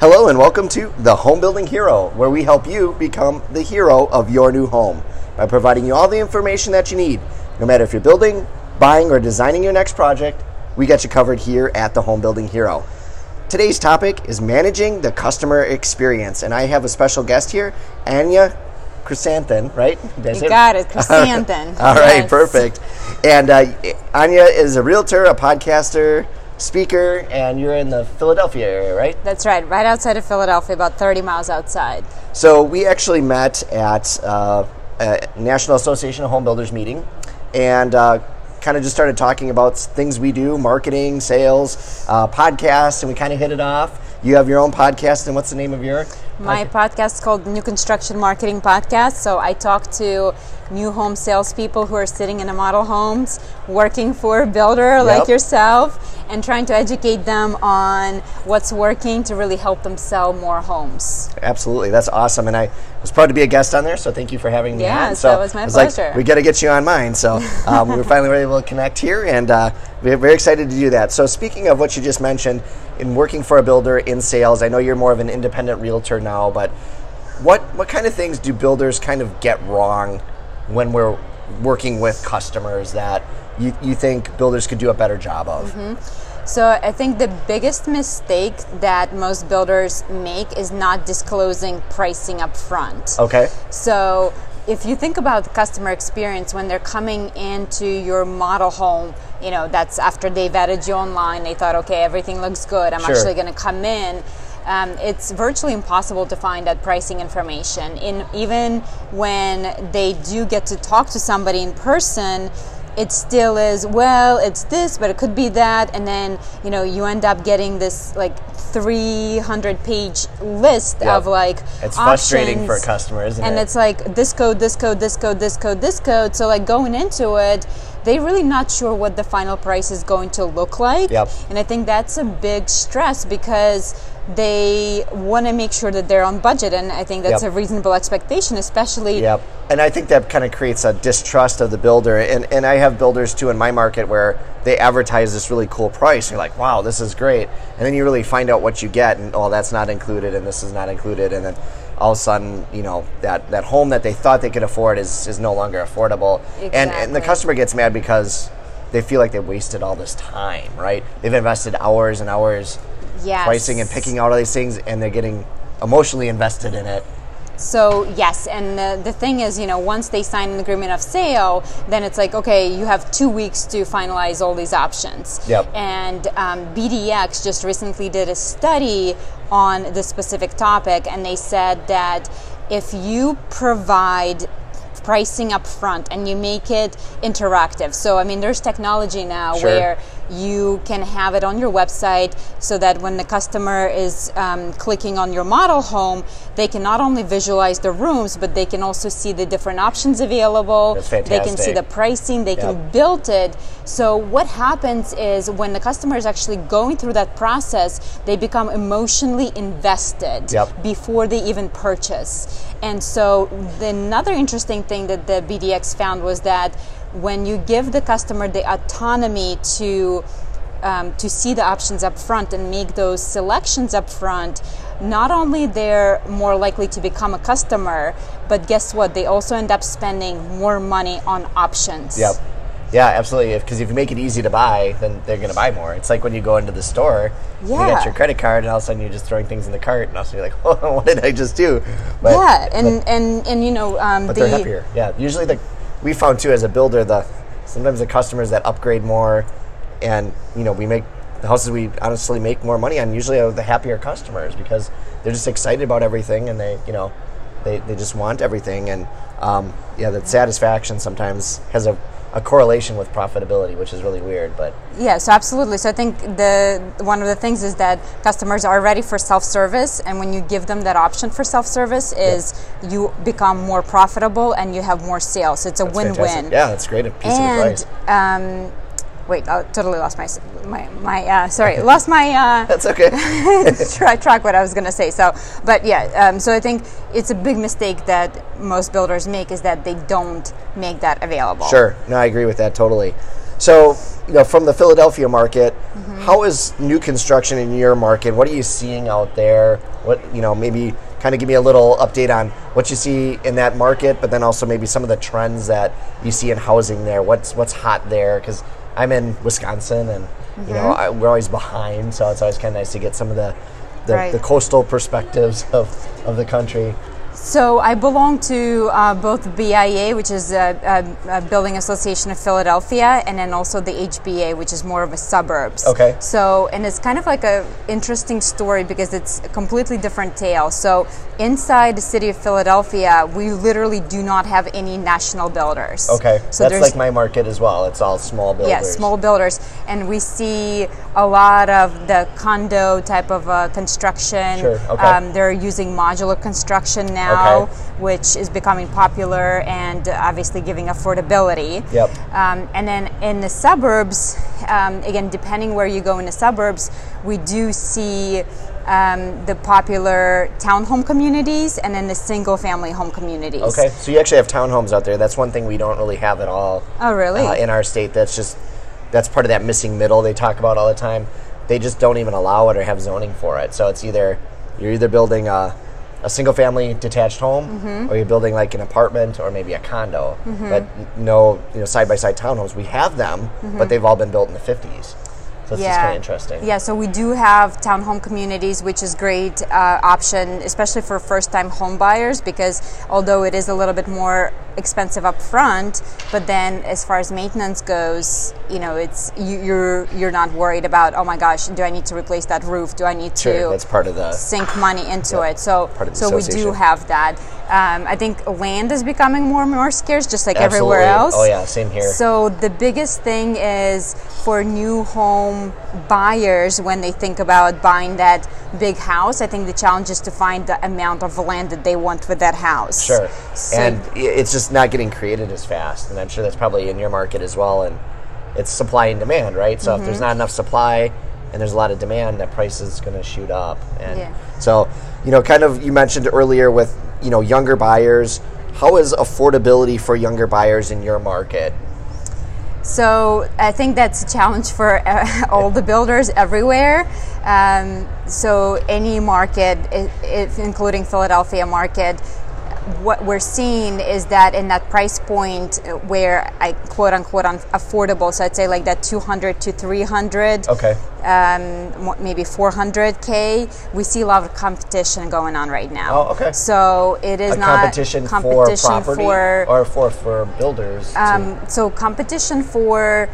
Hello and welcome to The Home Building Hero, where we help you become the hero of your new home by providing you all the information that you need. No matter if you're building, buying, or designing your next project, we got you covered here at The Home Building Hero. Today's topic is managing the customer experience, and I have a special guest here, Anya Chrisanthon, right? Did you got it, Chrisanthon. All right, yes. perfect. And uh, Anya is a realtor, a podcaster, speaker, and you're in the Philadelphia area, right? That's right, right outside of Philadelphia, about 30 miles outside. So we actually met at uh, a National Association of Home Builders meeting, and uh, kind of just started talking about things we do, marketing, sales, uh, podcasts, and we kind of hit it off. You have your own podcast, and what's the name of your? My podcast is called New Construction Marketing Podcast. So I talk to new home salespeople who are sitting in a model homes, working for a builder yep. like yourself, and trying to educate them on what's working to really help them sell more homes. Absolutely, that's awesome, and I was proud to be a guest on there. So thank you for having me. Yeah, on. so that was my was pleasure. Like, we got to get you on mine. So um, we are finally able to connect here, and uh, we're very excited to do that. So speaking of what you just mentioned, in working for a builder in sales, I know you're more of an independent realtor now, but what what kind of things do builders kind of get wrong when we're working with customers that you, you think builders could do a better job of? Mm-hmm. So I think the biggest mistake that most builders make is not disclosing pricing up front. Okay. So if you think about the customer experience when they're coming into your model home, you know, that's after they've vetted you online, they thought, okay, everything looks good, I'm sure. actually going to come in. Um, it's virtually impossible to find that pricing information. In even when they do get to talk to somebody in person, it still is well it's this but it could be that and then you know you end up getting this like 300 page list yep. of like it's frustrating for customers and it? it's like this code this code this code this code this code so like going into it they're really not sure what the final price is going to look like yep. and i think that's a big stress because they want to make sure that they're on budget and i think that's yep. a reasonable expectation especially yep. And i think that kind of creates a distrust of the builder and, and i have builders too in my market where they advertise this really cool price you're like wow this is great. And then you really find out what you get and oh that's not included and this is not included. And then all of a sudden you know that, that home that they thought they could afford is, is no longer affordable. Exactly. and, and the customer gets mad because they feel like they wasted all this time right? They've invested hours and hours yes. pricing and picking out all these things, and they're getting emotionally invested in it. So yes, and the, the thing is, you know, once they sign an agreement of sale, then it's like, okay, you have two weeks to finalize all these options. Yep. And um, BDX just recently did a study on this specific topic, and they said that if you provide pricing up front and you make it interactive. So, I mean, there's technology now sure. where you can have it on your website so that when the customer is um, clicking on your model home, they can not only visualize the rooms, but they can also see the different options available. They can see the pricing, they yep. can build it. So, what happens is when the customer is actually going through that process, they become emotionally invested yep. before they even purchase. And so, the, another interesting thing that the BDX found was that when you give the customer the autonomy to um, to see the options up front and make those selections up front, not only they're more likely to become a customer, but guess what? They also end up spending more money on options. Yep. Yeah, absolutely. Because if, if, you make it easy to buy, then they're going to buy more. It's like when you go into the store, yeah. you got your credit card, and all of a sudden you're just throwing things in the cart, and all of a sudden you're like, oh, what did I just do? But, yeah, and, but, and, and you know, um, but the, they're happier. Yeah, usually the we found too as a builder the sometimes the customers that upgrade more, and you know we make the houses we honestly make more money on usually are the happier customers because they're just excited about everything and they you know they, they just want everything and um, yeah that satisfaction sometimes has a a correlation with profitability, which is really weird. But yes, absolutely. So I think the one of the things is that customers are ready for self-service, and when you give them that option for self-service, is you become more profitable and you have more sales. It's a that's win-win. Fantastic. Yeah, that's great. A piece and, of advice. Um, wait, I totally lost my my my. Uh, sorry, lost my. Uh, That's okay. track, track what I was gonna say. So, but yeah, um, so I think it's a big mistake that most builders make is that they don't make that available. Sure. No, I agree with that totally. So, you know, from the Philadelphia market, mm-hmm. how is new construction in your market? What are you seeing out there? What you know, maybe kind of give me a little update on what you see in that market, but then also maybe some of the trends that you see in housing there. What's what's hot there? Because I'm in Wisconsin, and mm-hmm. you know mm-hmm. I, we're always behind, so it's always kind of nice to get some of the the, right. the coastal perspectives of, of the country. So I belong to uh, both BIA, which is a, a, a, Building Association of Philadelphia, and then also the HBA, which is more of a suburbs. Okay. So and it's kind of like a interesting story because it's a completely different tale. So inside the city of Philadelphia, we literally do not have any national builders. Okay. So that's like my market as well. It's all small builders. Yeah, small builders, and we see a lot of the condo type of uh, construction. Sure. Okay. Um, they're using modular construction now now, okay. which is becoming popular and obviously giving affordability. Yep. Um, and then in the suburbs, um, again, depending where you go in the suburbs, we do see um, the popular townhome communities and then the single family home communities. Okay, so you actually have townhomes out there. That's one thing we don't really have at all. Oh, really? Uh, in our state, that's just that's part of that missing middle they talk about all the time. They just don't even allow it or have zoning for it. So it's either you're either building a a single family detached home mm-hmm. or you're building like an apartment or maybe a condo mm-hmm. but no you know side by side townhomes we have them mm-hmm. but they've all been built in the 50s so it's yeah. just kind of interesting. Yeah, so we do have townhome communities, which is great uh, option, especially for first-time home buyers, because although it is a little bit more expensive up front, but then as far as maintenance goes, you know, it's you, you're, you're not worried about oh my gosh, do I need to replace that roof? Do I need to? Sure, that's part of the sink money into yeah, it. So so we do have that. Um, I think land is becoming more and more scarce, just like Absolutely. everywhere else. Oh yeah, same here. So the biggest thing is for new home buyers when they think about buying that big house. I think the challenge is to find the amount of land that they want with that house. Sure, so and it's just not getting created as fast, and I'm sure that's probably in your market as well. And it's supply and demand, right? So mm-hmm. if there's mm-hmm. not enough supply and there's a lot of demand, that price is going to shoot up. And yeah. so, you know, kind of you mentioned earlier with you know younger buyers. How is affordability for younger buyers in your market? So I think that's a challenge for uh, all the builders everywhere. Um, so any market, if, including Philadelphia market, what we're seeing is that in that price point where I quote unquote affordable, so I'd say like that 200 to 300, okay, um, maybe 400k, we see a lot of competition going on right now. Oh, okay. So it is not competition, competition for property for, or for for builders. Um, so competition for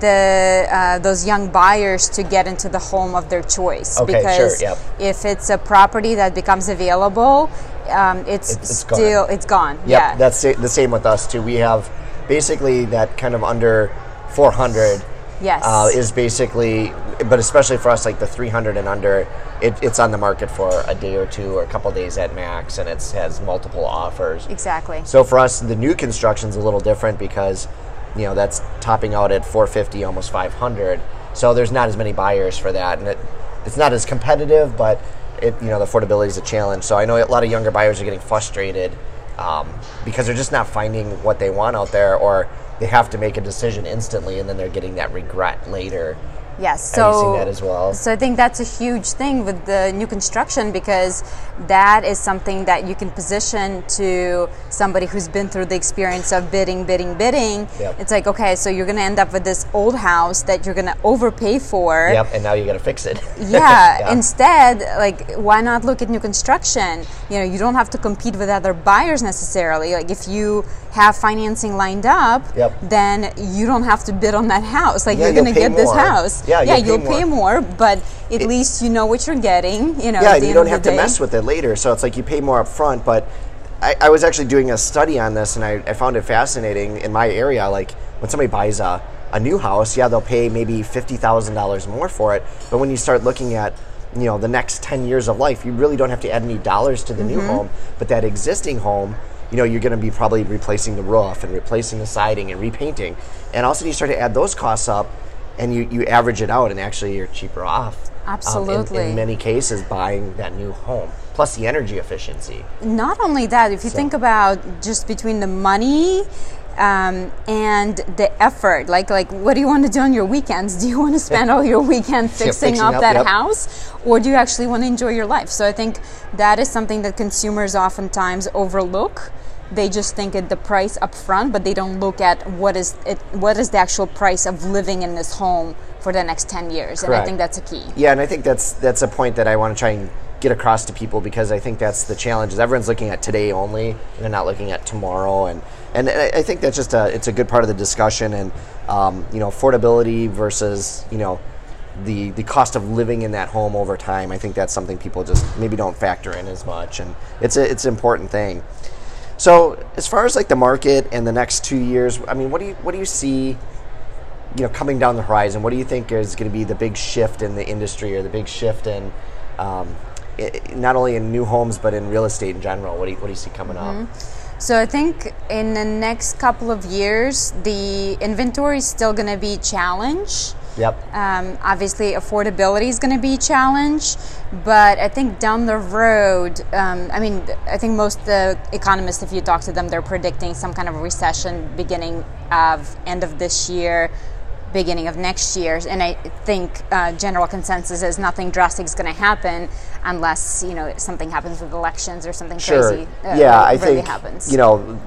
the uh, those young buyers to get into the home of their choice. Okay, because sure, yep. if it's a property that becomes available um, it's, it's, it's, still gone. it's gone yep, yeah. that's the same with us too. We have basically that kind of under 400 yes. uh, is basically but especially for us like the 300 and under it, it's on the market for a day or two or a couple days at max and it has multiple offers. Exactly. So for us the new construction is a little different because you know that's topping out at 450 almost 500 so there's not as many buyers for that. And it, it's not as competitive but it you know the affordability is a challenge. So i know a lot of younger buyers are getting frustrated um, because they're just not finding what they want out there or they have to make a decision instantly and then they're getting that regret later Yes, so that as well? So I think that's a huge thing with the new construction because that is something that you can position to somebody who's been through the experience of bidding, bidding, bidding. Yep. It's like okay, so you're going to end up with this old house that you're going to overpay for. Yep, and now you got to fix it. yeah, yeah, Instead, like why not look at new construction? You know, you don't have to compete with other buyers necessarily. Like if you have financing lined up, yep. then you don't have to bid on that house. Like yeah, you're going to get more. this house. Yeah, yeah, you'll, pay, more. more. but at it, least you know what you're getting. You know, yeah, you don't have to mess with it later. So it's like you pay more up front. But I, I was actually doing a study on this, and I, I found it fascinating. In my area, like when somebody buys a a new house, yeah, they'll pay maybe fifty thousand dollars more for it. But when you start looking at you know the next 10 years of life you really don't have to add any dollars to the mm-hmm. new home but that existing home you know you're going to be probably replacing the roof and replacing the siding and repainting and also you start to add those costs up and you, you average it out and actually you're cheaper off absolutely um, in, in, many cases buying that new home plus the energy efficiency not only that if you so. think about just between the money um, and the effort. Like, like, what do you want to do on your weekends? Do you want to spend all your weekend fixing, fixing up, up, that yep. house, or do you actually want to enjoy your life? So I think that is something that consumers oftentimes overlook. They just think at the price up front, but they don't look at what is it, what is the actual price of living in this home for the next ten years. And I think that's a key. Yeah, and I think that's that's a point that I want to try and get across to people because I think that's the challenge. Is everyone's looking at today only, and they're not looking at tomorrow. And and I I think that's just a it's a good part of the discussion. And um, you know, affordability versus you know the the cost of living in that home over time. I think that's something people just maybe don't factor in as much, and it's a it's an important thing. So as far as like the market and the next two years, I mean, what do you what do you see? you know, coming down the horizon, what do you think is going to be the big shift in the industry or the big shift in um, not only in new homes but in real estate in general? What do you, what do you see coming up? So I think in the next couple of years, the inventory is still going to be a challenge. Yep. Um, obviously, affordability is going to be a challenge, but I think down the road, um, I mean, I think most the economists, if you talk to them, they're predicting some kind of recession beginning of end of this year, beginning of next year, and I think uh, general consensus is nothing drastic is going to happen unless you know something happens with elections or something Sure. crazy. uh, yeah, I really think happens. you know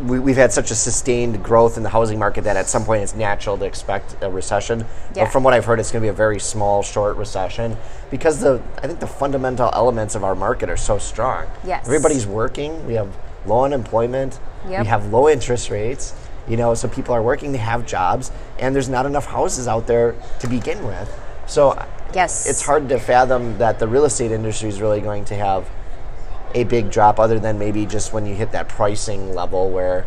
we, we've had such a sustained growth in the housing market that at some point it's natural to expect a recession. Yeah. But from what I've heard, it's going to be a very small, short recession because the I think the fundamental elements of our market are so strong. Yes. everybody's working. We have low unemployment. Yep. We have low interest rates. You know, so people are working. They have jobs, and there's not enough houses out there to begin with. So Yes. it's hard to fathom that the real estate industry is really going to have a big drop other than maybe just when you hit that pricing level where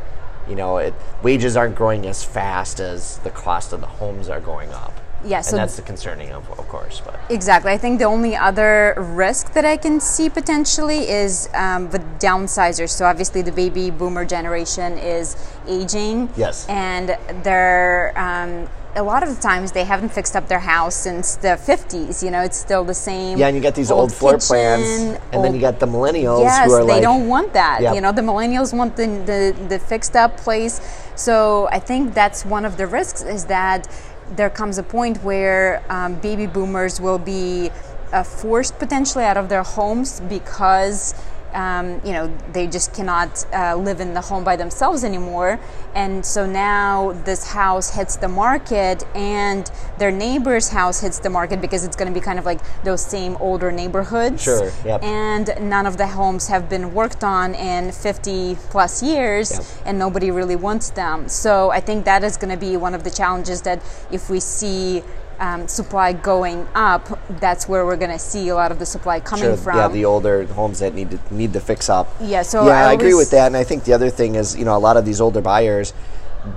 you know it, wages aren't growing as fast as the cost of the homes are going up Yeah, so and that's the concerning of, of course but Exactly. I think the only other risk that I can see potentially is um, the downsizers. So obviously, the baby boomer generation is aging. Yes. And they're um, a lot of the times they haven't fixed up their house since the 50s. You know, it's still the same. yeah and you get these old, floor plans kitchen, and then you got the millennials Yes, who are they like don't want that. Yep. You know, the millennials want the, the the fixed up place. So I think that's one of the risks is that there comes a point where um, baby boomers will be uh, forced potentially out of their homes because. Um, you know, they just cannot uh, live in the home by themselves anymore. And so now this house hits the market and their neighbor's house hits the market because it's going to be kind of like those same older neighborhoods Sure, yep. and none of the homes have been worked on in 50 plus years Yep. and nobody really wants them so i think that is going to be one of the challenges that if we see um, supply going up that's where we're going to see a lot of the supply coming Sure, from yeah, the older homes that need to need to fix up. Yeah, so yeah, I I, agree with that, and I think the other thing is, you know, a lot of these older buyers,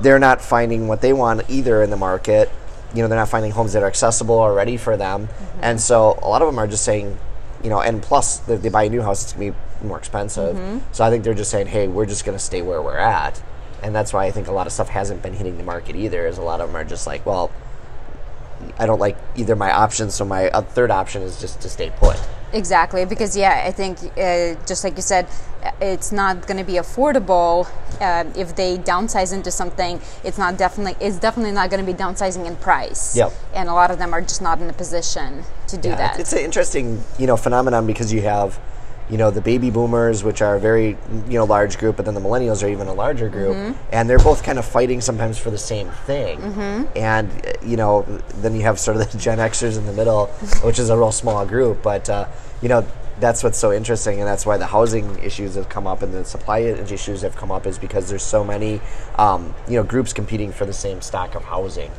they're not finding what they want either in the market. You know, they're not finding homes that are accessible or ready for them, Mm-hmm. and so a lot of them are just saying, you know, and plus if they buy a new house, it's gonna be more expensive. Mm-hmm. So I think they're just saying, hey, we're just gonna stay where we're at, and that's why I think a lot of stuff hasn't been hitting the market either. Is a lot of them are just like, well. I don't like either my options, so my uh, third option is just to stay put. Exactly, because yeah, I think uh, just like you said, it's not going to be affordable uh, if they downsize into something. It's not definitely it's definitely not going to be downsizing in price. Yep. And a lot of them are just not in a position to do Yeah, that. It's an interesting, you know, phenomenon because you have, you know, the baby boomers, which are a very, you know, large group, but then the millennials are even a larger group, Mm-hmm. and they're both kind of fighting sometimes for the same thing. Mm-hmm. And you know, then you have sort of the Gen Xers in the middle, which is a real small group, but uh, you know. That's what's so interesting, and that's why the housing issues have come up and the supply issues have come up, is because there's so many, um, you know, groups competing for the same stock of housing,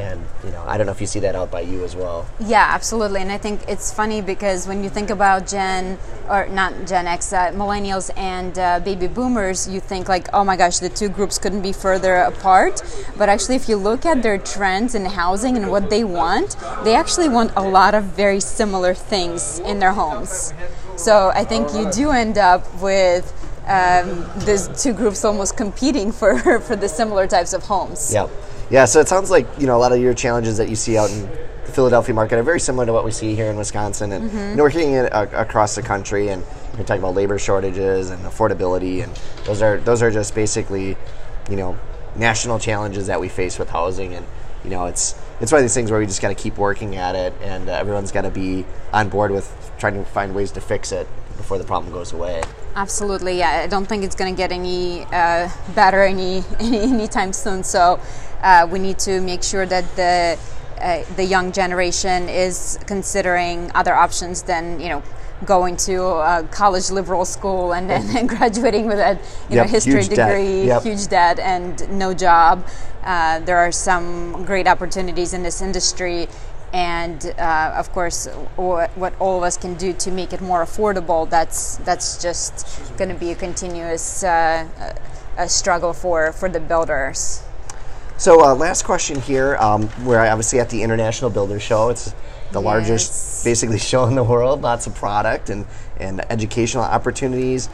and you know, I don't know if you see that out by you as well. Yeah, absolutely. And I think it's funny because when you think about Gen, or not Gen X, uh, millennials and uh, baby boomers, you think like, oh my gosh, the two groups couldn't be further apart. But actually, if you look at their trends in housing and what they want, they actually want a lot of very similar things in their homes. So I think you do end up with um, these two groups almost competing for, for the similar types of homes. Yeah, yeah. So it sounds like you know a lot of your challenges that you see out in the Philadelphia market are very similar to what we see here in Wisconsin, and you know we're hearing it uh, across the country. And we're talking about labor shortages and affordability, and those are those are just basically, you know, national challenges that we face with housing, and you know, it's it's one of these things where we just got to keep working at it, and uh, everyone's got to be on board with trying to find ways to fix it before the problem goes away. Absolutely, yeah. I don't think it's going to get any uh, better any, any anytime soon. So uh, we need to make sure that the uh, the young generation is considering other options than you know going to a college liberal school and then graduating with a you yep, know history huge degree, debt. Yep. huge debt, and no job. Uh, there are some great opportunities in this industry, and uh, of course, what, what, all of us can do to make it more affordable. That's that's just going to be a continuous uh, a struggle for for the builders. So, uh, last question here. Um, we're obviously at the International Builder Show. It's the yes. largest, basically, show in the world. Lots of product and, and educational opportunities.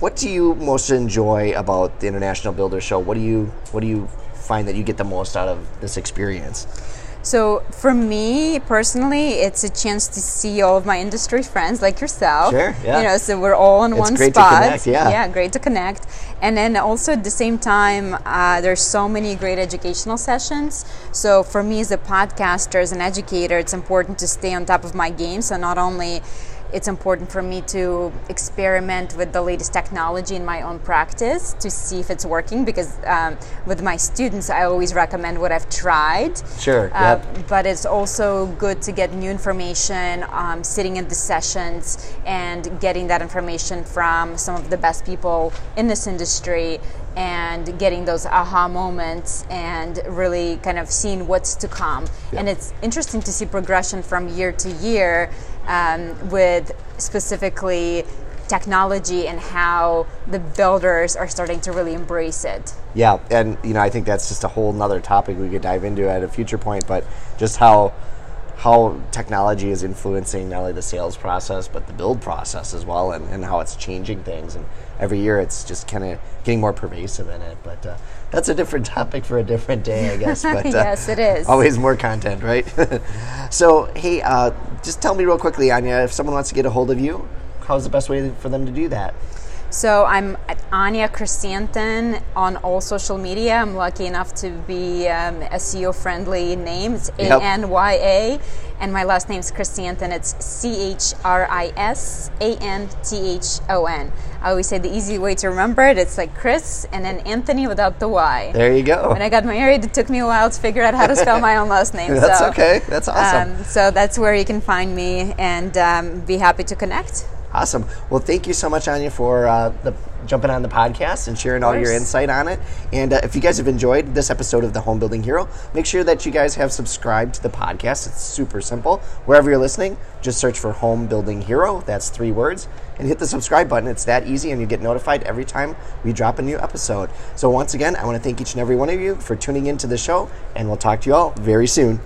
What do you most enjoy about the International Builder Show? What do you What do you find that you get the most out of this experience? So for me personally, it's a chance to see all of my industry friends like yourself. Sure. Yeah. You know, so we're all in it's one great spot. To connect, yeah. Yeah, great to connect. And then also at the same time, uh, there's so many great educational sessions. So for me as a podcaster, as an educator, it's important to stay on top of my game. So not only it's important for me to experiment with the latest technology in my own practice to see if it's working because um, with my students i always recommend what i've tried sure uh, yep. but it's also good to get new information um, sitting in the sessions and getting that information from some of the best people in this industry and getting those aha moments and really kind of seeing what's to come. Yeah. And it's interesting to see progression from year to year um, with specifically technology and how the builders are starting to really embrace it. Yeah, and you know I think that's just a whole nother topic we could dive into at a future point, but just how how technology is influencing not only the sales process but the build process as well and, and how it's changing things and every year it's just kind of getting more pervasive in it but uh, that's a different topic for a different day i guess but uh, yes it is. always more content right? So hey uh, just tell me real quickly anya if someone wants to get a hold of you how's the best way for them to do that so I'm Anya Chrisanthon on all social media. I'm lucky enough to be um, a SEO friendly name. It's A N Y A, and my last name is Chrisanthon. It's C H R I S A N T H O N. I always say the easy way to remember it. It's like Chris and then Anthony without the Y. There you go. When I got married, it took me a while to figure out how to spell my own last name. that's so, okay. That's awesome. Um, so that's where you can find me, and um, be happy to connect. Awesome. Well, thank you so much, Anya, for uh, the jumping on the podcast and sharing all your insight on it. And uh, if you guys have enjoyed this episode of the Home Building Hero, make sure that you guys have subscribed to the podcast. It's super simple. Wherever you're listening, just search for Home Building Hero. That's three words, and hit the subscribe button. It's that easy, and you get notified every time we drop a new episode. So once again, I want to thank each and every one of you for tuning into the show, and we'll talk to you all very soon.